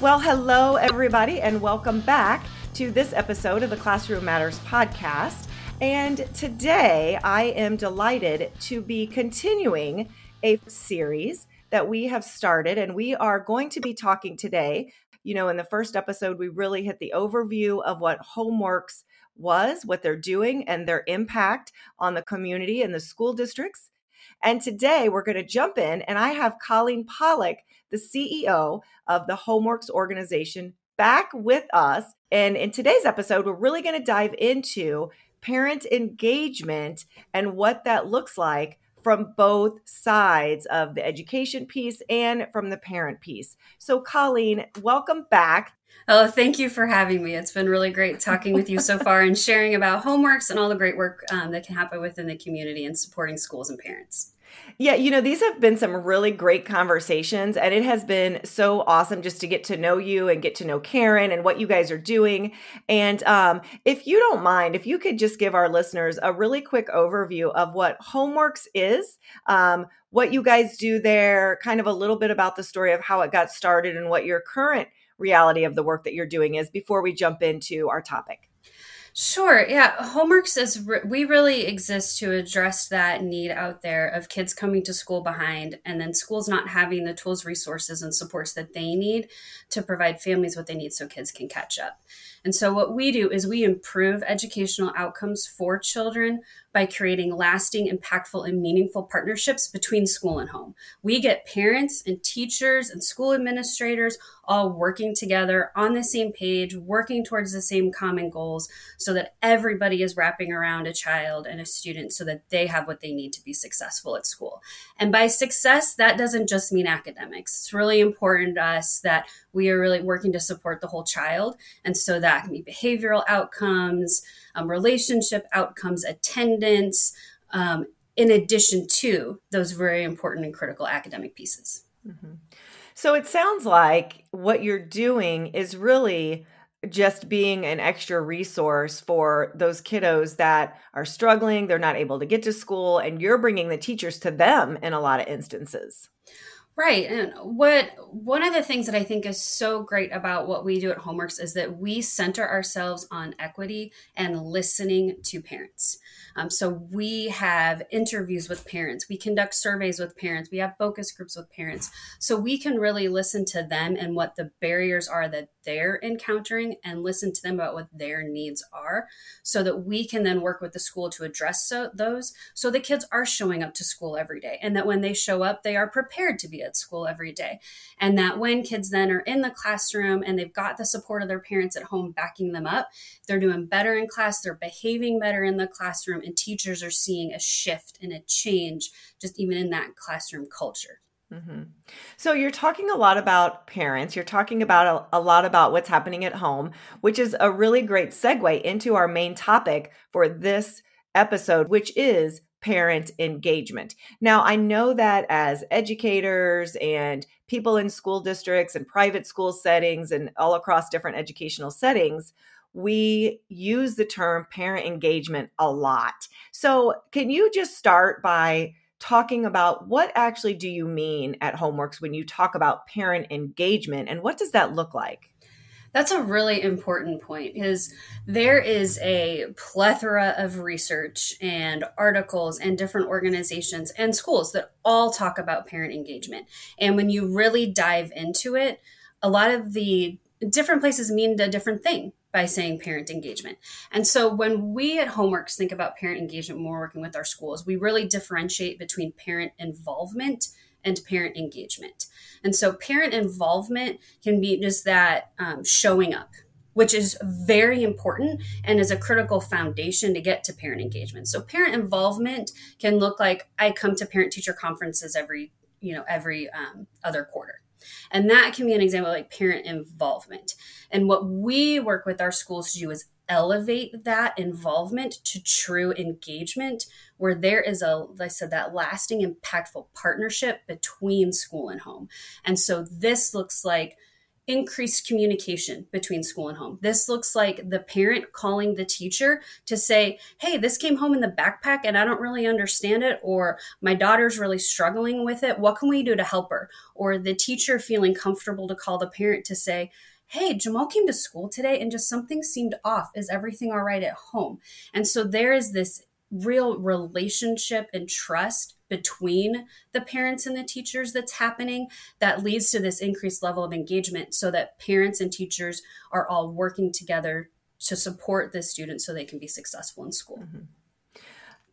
Well, hello, everybody, and welcome back to this episode of the Classroom Matters podcast. And today I am delighted to be continuing a series that we have started, and we are going to be talking today. You know, in the first episode, we really hit the overview of what Homeworks was, what they're doing, and their impact on the community and the school districts. And today we're going to jump in, and I have Colleen Pollock the CEO of the Homeworks organization, back with us. And in today's episode, we're really going to dive into parent engagement and what that looks like from both sides of the education piece and from the parent piece. So, Colleen, welcome back. Oh, thank you for having me. It's been really great talking with you so far and sharing about homeworks and all the great work um, that can happen within the community and supporting schools and parents. Yeah, you know, these have been some really great conversations, and it has been so awesome just to get to know you and get to know Karen and what you guys are doing. And um, if you don't mind, if you could just give our listeners a really quick overview of what Homeworks is, um, what you guys do there, kind of a little bit about the story of how it got started and what your current reality of the work that you're doing is before we jump into our topic. Sure. Yeah. Homeworks is, re- we really exist to address that need out there of kids coming to school behind and then schools not having the tools, resources, and supports that they need to provide families what they need so kids can catch up. And so, what we do is we improve educational outcomes for children by creating lasting, impactful, and meaningful partnerships between school and home. We get parents and teachers and school administrators all working together on the same page, working towards the same common goals so that everybody is wrapping around a child and a student so that they have what they need to be successful at school. And by success, that doesn't just mean academics. It's really important to us that we are really working to support the whole child. And so that can be behavioral outcomes, um, relationship outcomes, attendance, um, in addition to those very important and critical academic pieces. Mm-hmm. So it sounds like what you're doing is really just being an extra resource for those kiddos that are struggling, they're not able to get to school, and you're bringing the teachers to them in a lot of instances. Right. And what one of the things that I think is so great about what we do at Homeworks is that we center ourselves on equity and listening to parents. Um, so we have interviews with parents, we conduct surveys with parents, we have focus groups with parents. So we can really listen to them and what the barriers are that they're encountering and listen to them about what their needs are so that we can then work with the school to address so, those so the kids are showing up to school every day and that when they show up they are prepared to be at school every day and that when kids then are in the classroom and they've got the support of their parents at home backing them up they're doing better in class they're behaving better in the classroom and teachers are seeing a shift and a change just even in that classroom culture Mm-hmm. So you're talking a lot about parents. You're talking about a, a, lot about what's happening at home, which is a really great segue into our main topic for this episode, which is parent engagement. Now, I know that as educators and people in school districts and private school settings and all across different educational settings, we use the term parent engagement a lot. So, can you just start by talking about what actually do you mean at Homeworks when you talk about parent engagement and what does that look like? That's a really important point is there is a plethora of research and articles and different organizations and schools that all talk about parent engagement. And when you really dive into it, a lot of the different places mean a different thing by saying parent engagement. And so when we at Homeworks think about parent engagement when we're working with our schools, we really differentiate between parent involvement and parent engagement. And so parent involvement can be just that um, showing up, which is very important and is a critical foundation to get to parent engagement. So parent involvement can look like I come to parent teacher conferences every, you know, every um, other quarter. And that can be an example like parent involvement. And what we work with our schools to do is elevate that involvement to true engagement where there is a like i said that lasting impactful partnership between school and home and so this looks like increased communication between school and home. This looks like the parent calling the teacher to say, Hey, this came home in the backpack and I don't really understand it, or my daughter's really struggling with it. What can we do to help her? Or the teacher feeling comfortable to call the parent to say, Hey, Jamal came to school today and just something seemed off. Is everything all right at home? And so there is this real relationship and trust between the parents and the teachers that's happening that leads to this increased level of engagement so that parents and teachers are all working together to support the students so they can be successful in school. Mm-hmm.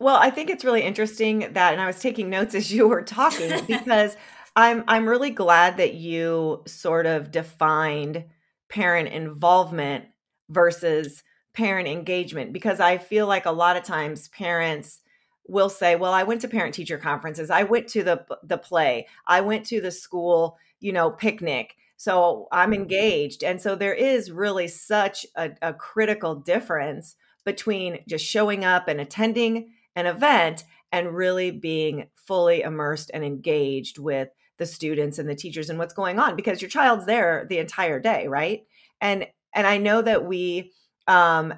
Well, I think it's really interesting that and I was taking notes as you were talking because I'm I'm really glad that you sort of defined parent involvement versus parent engagement because I feel like a lot of times parents will say, "Well, I went to parent teacher conferences. I went to the the play. I went to the school, you know, picnic." So I'm engaged. And so there is really such a, a critical difference between just showing up and attending an event and really being fully immersed and engaged with the students and the teachers and what's going on because your child's there the entire day, right? And and I know that we um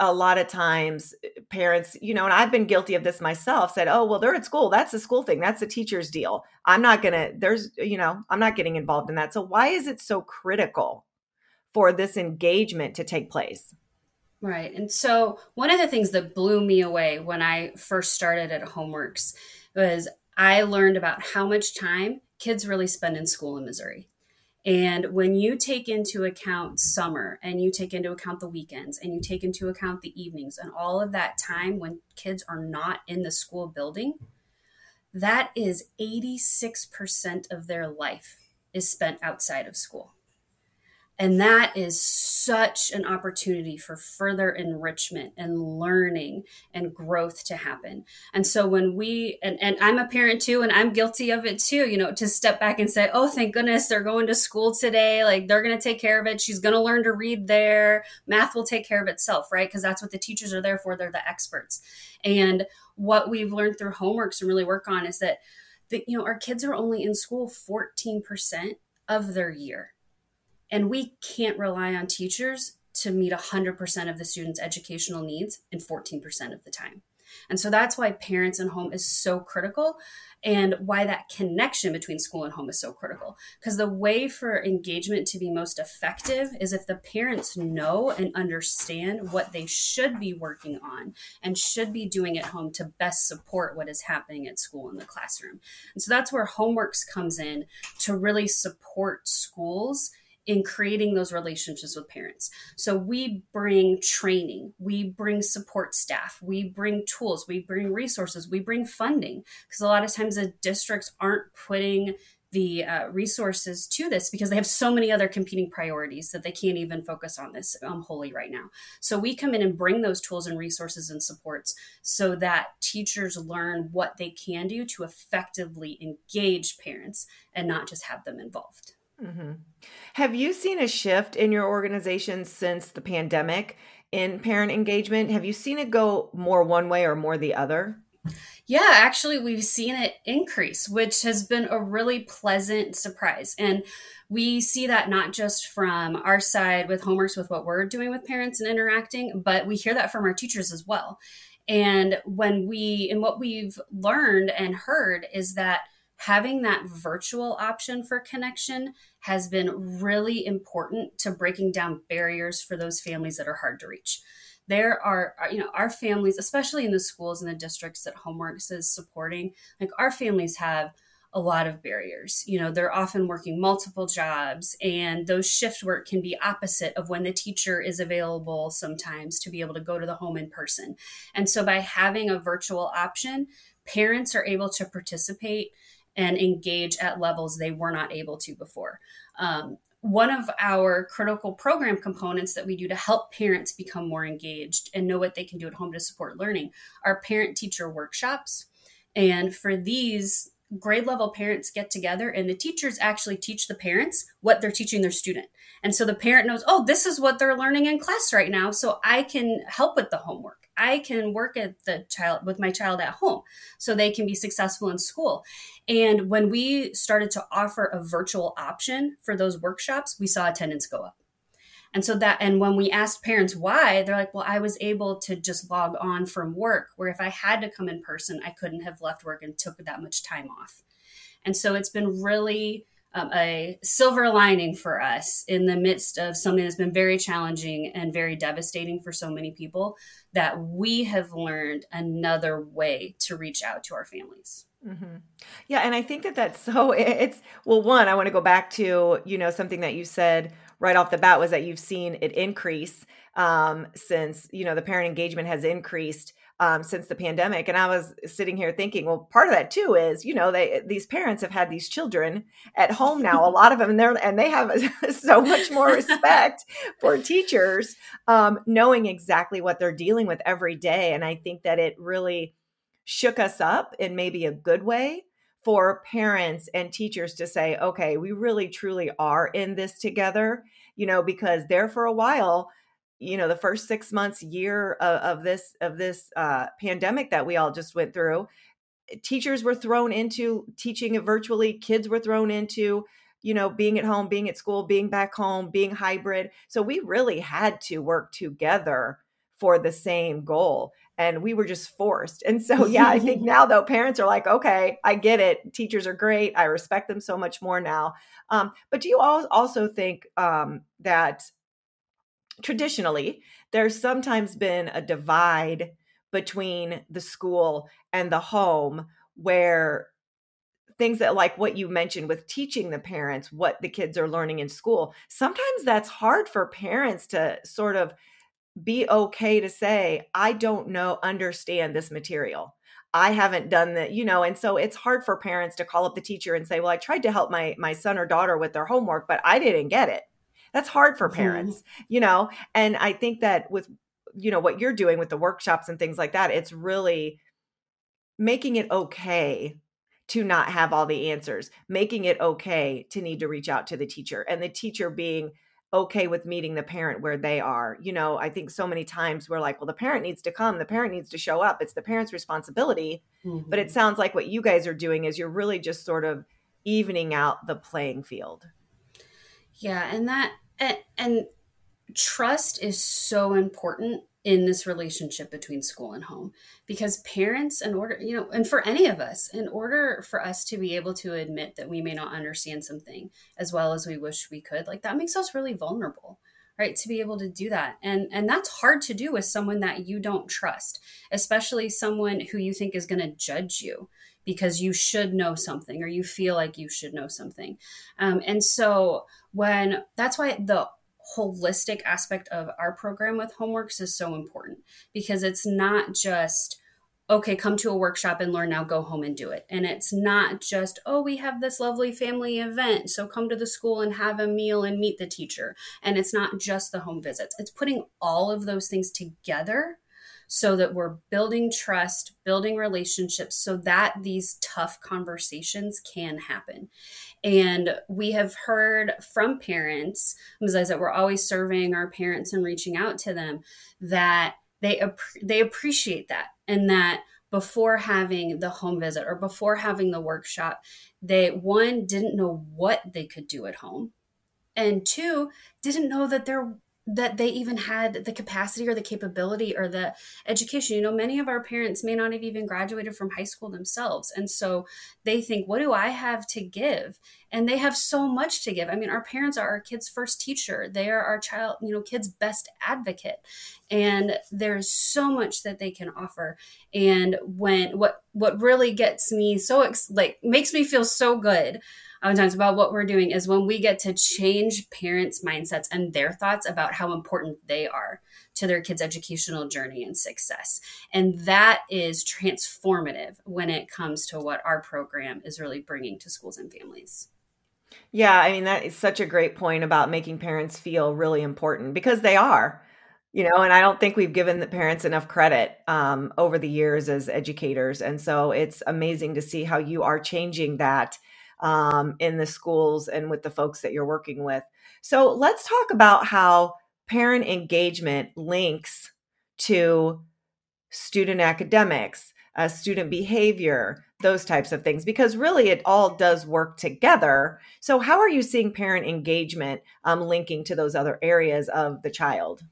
a lot of times eh, parents you know and i've been guilty of this myself said oh well they're at school. That's a school thing. That's a teacher's deal. I'm not gonna there's you know i'm not getting involved in that. So why is it so critical for this engagement to take place? Right and so one of the things that blew me away when i first started at homeworks was i learned about how much time kids really spend in school in missouri and when you take into account summer and you take into account the weekends and you take into account the evenings and all of that time when kids are not in the school building, that is 86% of their life is spent outside of school. And that is such an opportunity for further enrichment and learning and growth to happen. And so when we, and, and I'm a parent too, and I'm guilty of it too, you know, to step back and say, oh, thank goodness they're going to school today. Like they're going to take care of it. She's going to learn to read there. Math will take care of itself, right? Because that's what the teachers are there for. They're the experts. And what we've learned through homeworks and really work on is that, that you know, our kids are only in school 14% of their year and we can't rely on teachers to meet 100% of the students' educational needs in 14% of the time. And so that's why parents and home is so critical and why that connection between school and home is so critical. Because the way for engagement to be most effective is if the parents know and understand what they should be working on and should be doing at home to best support what is happening at school in the classroom. And so that's where homeworks comes in to really support schools in creating those relationships with parents. So we bring training, we bring support staff, we bring tools, we bring resources, we bring funding because a lot of times the districts aren't putting the uh, resources to this because they have so many other competing priorities that they can't even focus on this um, wholly right now. So we come in and bring those tools and resources and supports so that teachers learn what they can do to effectively engage parents and not just have them involved. Mm-hmm. Have you seen a shift in your organization since the pandemic in parent engagement? Have you seen it go more one way or more the other? Yeah, actually, we've seen it increase, which has been a really pleasant surprise. And we see that not just from our side with homeworks, with what we're doing with parents and interacting, but we hear that from our teachers as well. And when we, and what we've learned and heard is that having that virtual option for connection has been really important to breaking down barriers for those families that are hard to reach. There are uh, you know our families especially in the schools and the districts that homeworks is supporting like our families have a lot of barriers. You know they're often working multiple jobs and those shift work can be opposite of when the teacher is available sometimes to be able to go to the home in person. And so by having a virtual option parents are able to participate and engage at levels they were not able to before. Um, one of our critical program components that we do to help parents become more engaged and know what they can do at home to support learning are parent teacher workshops. And for these, grade level parents get together and the teachers actually teach the parents what they're teaching their student. And so the parent knows, oh, this is what they're learning in class right now. So I can help with the homework. I can work at the child with my child at home so they can be successful in school. And when we started to offer a virtual option for those workshops, we saw attendance go up. And so that, and when we asked parents why, they're like, well, I was able to just log on from work, where if I had to come in person, I couldn't have left work and took that much time off. And so it's been really um, a silver lining for us in the midst of something that's been very challenging and very devastating for so many people that we have learned another way to reach out to our families. Mm-hmm. Yeah, and I think that that's so. It's well, one, I want to go back to you know something that you said right off the bat was that you've seen it increase um, since you know the parent engagement has increased um, since the pandemic. And I was sitting here thinking, well, part of that too is, you know, they these parents have had these children at home now, a lot of them, and they're and they have so much more respect for teachers, um, knowing exactly what they're dealing with every day. And I think that it really shook us up in maybe a good way for parents and teachers to say, okay, we really truly are in this together, you know, because there for a while, you know, the first six months, year of, of this of this uh, pandemic that we all just went through, teachers were thrown into teaching virtually. Kids were thrown into, you know, being at home, being at school, being back home, being hybrid. So we really had to work together for the same goal and we were just forced. And so, yeah, I think now though parents are like, okay, I get it. Teachers are great. I respect them so much more now. Um, but do you also think um, that traditionally there's sometimes been a divide between the school and the home where things that like what you mentioned with teaching the parents what the kids are learning in school sometimes that's hard for parents to sort of be okay to say, I don't know, understand this material. I haven't done that, you know, and so it's hard for parents to call up the teacher and say, "Well, I tried to help my my son or daughter with their homework, but I didn't get it." That's hard for mm-hmm. parents, mm-hmm. you know. And I think that with you know what you're doing with the workshops and things like that, it's really making it okay to not have all the answers, making it okay to need to reach out to the teacher and the teacher being okay with meeting the parent where they are. You know, I think so many times we're like, well, the parent needs to come, the parent needs to show up. It's the parent's responsibility. Mm-hmm. But it mm-hmm. sounds like what you guys are doing is you're really just sort of evening out the playing field. Yeah, and that and, and trust is so important in this relationship between school and home. Because parents in order you know and for any of us in order for us to be able to admit that we may not understand something as well as we wish we could like that makes us really vulnerable right to be able to do that. And and that's hard to do with someone that you don't trust especially someone who you think is going to judge you because you should know something or you feel like you should know something. Um, and so when that's why the holistic aspect of our program with homeworks is so important because it's not just okay come to a workshop and learn now go home and do it. And it's not just oh we have this lovely family event so come to the school and have a meal and meet the teacher. And it's not just the home visits. It's putting all of those things together so that we're building trust, building relationships so that these tough conversations can happen. And we have heard from parents, as I said, we're always serving our parents and reaching out to them that they they appreciate that and that before having the home visit or before having the workshop, they one didn't know what they could do at home and two didn't know that there that they even had the capacity or the capability or the education. You know, many of our parents may not have even graduated from high school themselves. And so they think, what do I have to give? And they have so much to give. I mean, our parents are our kids' first teacher. They are our child, you know, kids' best advocate. And there's so much that they can offer. And when what what really gets me so ex- like makes me feel so good oftentimes about what we're doing is when we get to change parents' mindsets and their thoughts about how important they are to their kids' educational journey and success. And that is transformative when it comes to what our program is really bringing to schools and families. Yeah, I mean, that is such a great point about making parents feel really important because they are. you know and i don't think we've given the parents enough credit um, over the years as educators and so it's amazing to see how you are changing that um, in the schools and with the folks that you're working with. So let's talk about how parent engagement links to student academics uh, student behavior those types of things because really it all does work together. So how are you seeing parent engagement um, linking to those other areas of the child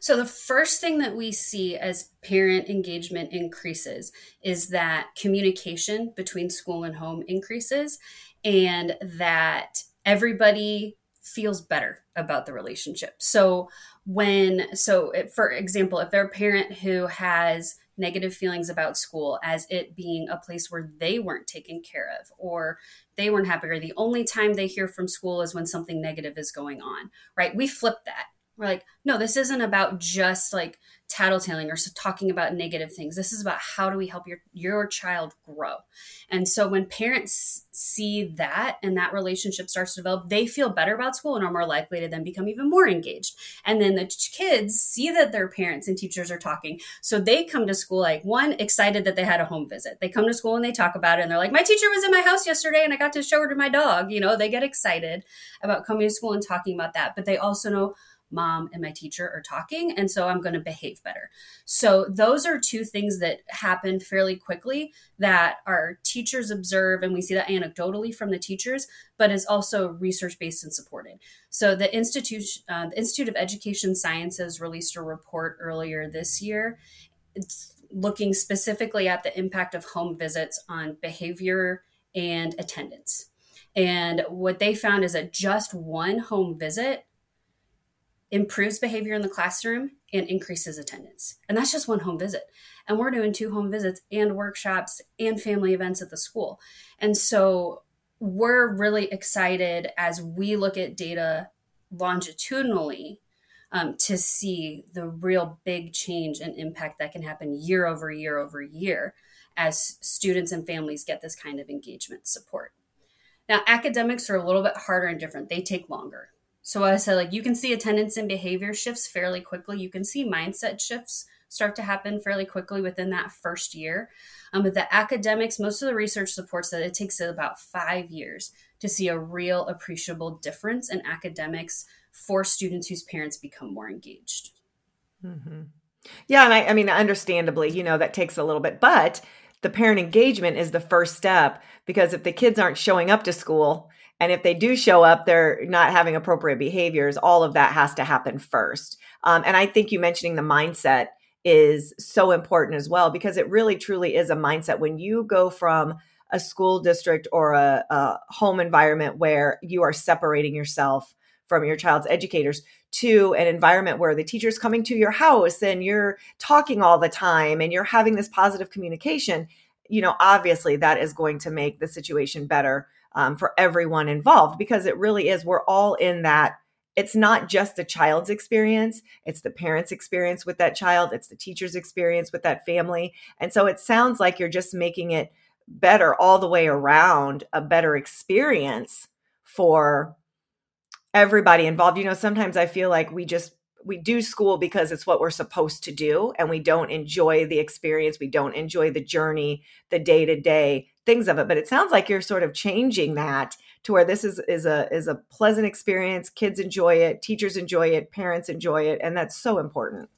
so, the first thing that we see as parent engagement increases is that communication between school and home increases, and that everybody feels better about the relationship. So, when, so if, for example, if they're a parent who has negative feelings about school as it being a place where they weren't taken care of or they weren't happy or the only time they hear from school is when something negative is going on right we flip that we're like, no, this isn't about just like tattletaling or talking about negative things. This is about how do we help your your child grow. And so when parents see that and that relationship starts to develop, they feel better about school and are more likely to then become even more engaged. And then the kids see that their parents and teachers are talking. So they come to school like one excited that they had a home visit. They come to school and they talk about it and they're like, "My teacher was in my house yesterday and I got to show her to my dog." You know, they get excited about coming to school and talking about that. But they also know mom and my teacher are talking and so i'm going to behave better. So those are two things that happen fairly quickly that our teachers observe and we see that anecdotally from the teachers but is also research based and supported. So the institute uh, the institute of education sciences released a report earlier this year. It's looking specifically at the impact of home visits on behavior and attendance. And what they found is that just one home visit improves behavior in the classroom and increases attendance. And that's just one home visit. And we're doing two home visits and workshops and family events at the school. And so we're really excited as we look at data longitudinally um, to see the real big change and impact that can happen year over year over year as students and families get this kind of engagement support. Now, academics are a little bit harder and different, they take longer. So I said, like, you can see attendance and behavior shifts fairly quickly. You can see mindset shifts start to happen fairly quickly within that first year. Um, but the academics, most of the research supports that it takes about five years to see a real appreciable difference in academics for students whose parents become more engaged. Mm-hmm. Yeah, and I, I mean, understandably, you know, that takes a little bit, but the parent engagement is the first step because if the kids aren't showing up to school, and if they do show up, they're not having appropriate behaviors. All of that has to happen first. Um, and I think you mentioning the mindset is so important as well because it really truly is a mindset. When you go from a school district or a, a home environment where you are separating yourself from your child's educators to an environment where the teacher's coming to your house and you're talking all the time and you're having this positive communication, you know, obviously that is going to make the situation better um, for everyone involved because it really is, we're all in that. It's not just the child's experience, it's the parent's experience with that child, it's the teacher's experience with that family. And so it sounds like you're just making it better all the way around, a better experience for everybody involved. You know, sometimes I feel like we just we do school because it's what we're supposed to do and we don't enjoy the experience we don't enjoy the journey the day to day things of it but it sounds like you're sort of changing that to where this is is a is a pleasant experience kids enjoy it teachers enjoy it parents enjoy it and that's so important.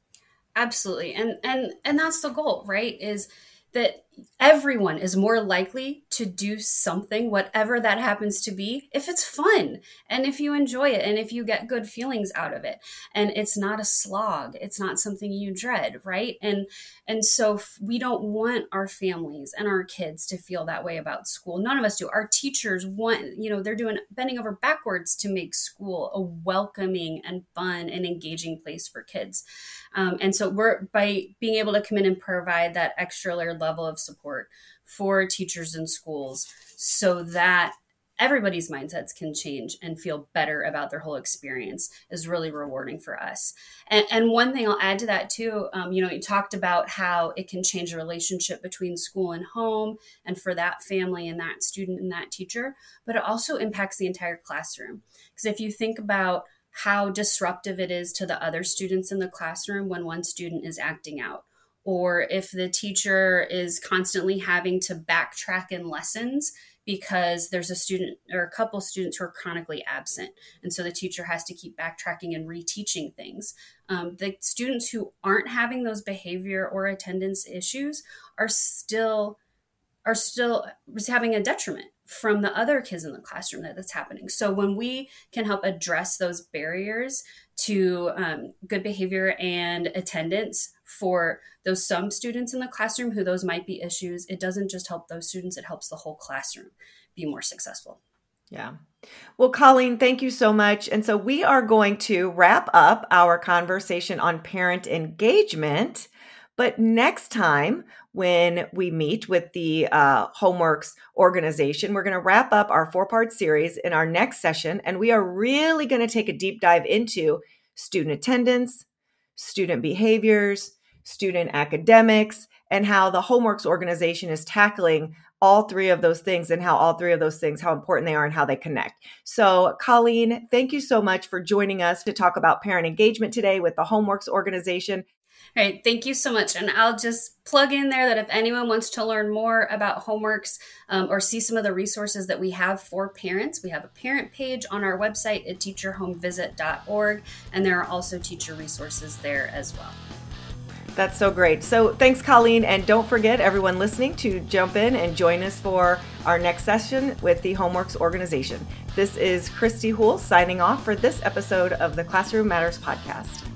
Absolutely and and and that's the goal right is that everyone is more likely to do something, whatever that happens to be, if it's fun and if you enjoy it and if you get good feelings out of it. And it's not a slog. It's not something you dread, right? And and so we don't want our families and our kids to feel that way about school. None of us do. Our teachers want, you know, they're doing bending over backwards to make school a welcoming and fun and engaging place for kids. Um, and so we're by being able to come in and provide that extra layered level of support for teachers and schools so that everybody's mindsets can change and feel better about their whole experience is really rewarding for us. And, and one thing I'll add to that too, um, you know, you talked about how it can change the relationship between school and home and for that family and that student and that teacher, but it also impacts the entire classroom. Because if you think about how disruptive it is to the other students in the classroom when one student is acting out or if the teacher is constantly having to backtrack in lessons because there's a student or a couple students who are chronically absent. And so the teacher has to keep backtracking and reteaching things. Um, the students who aren't having those behavior or attendance issues are still are still having a detriment from the other kids in the classroom that that's happening. So when we can help address those barriers to um, good behavior and attendance for those some students in the classroom who those might be issues, it doesn't just help those students, it helps the whole classroom be more successful. Yeah. Well, Colleen, thank you so much. And so we are going to wrap up our conversation on parent engagement. But next time, when we meet with the uh, Homeworks organization, we're going to wrap up our four part series in our next session. And we are really going to take a deep dive into student attendance, student behaviors, student academics, and how the Homeworks organization is tackling all three of those things and how all three of those things how important they are and how they connect. So, Colleen, thank you so much for joining us to talk about parent engagement today with the Homeworks organization. All right, thank you so much. And I'll just plug in there that if anyone wants to learn more about homeworks um, or see some of the resources that we have for parents, we have a parent page on our website at teacherhomevisit.org, and there are also teacher resources there as well. That's so great. So thanks, Colleen. And don't forget, everyone listening, to jump in and join us for our next session with the Homeworks organization. This is Christy Houle signing off for this episode of the Classroom Matters podcast.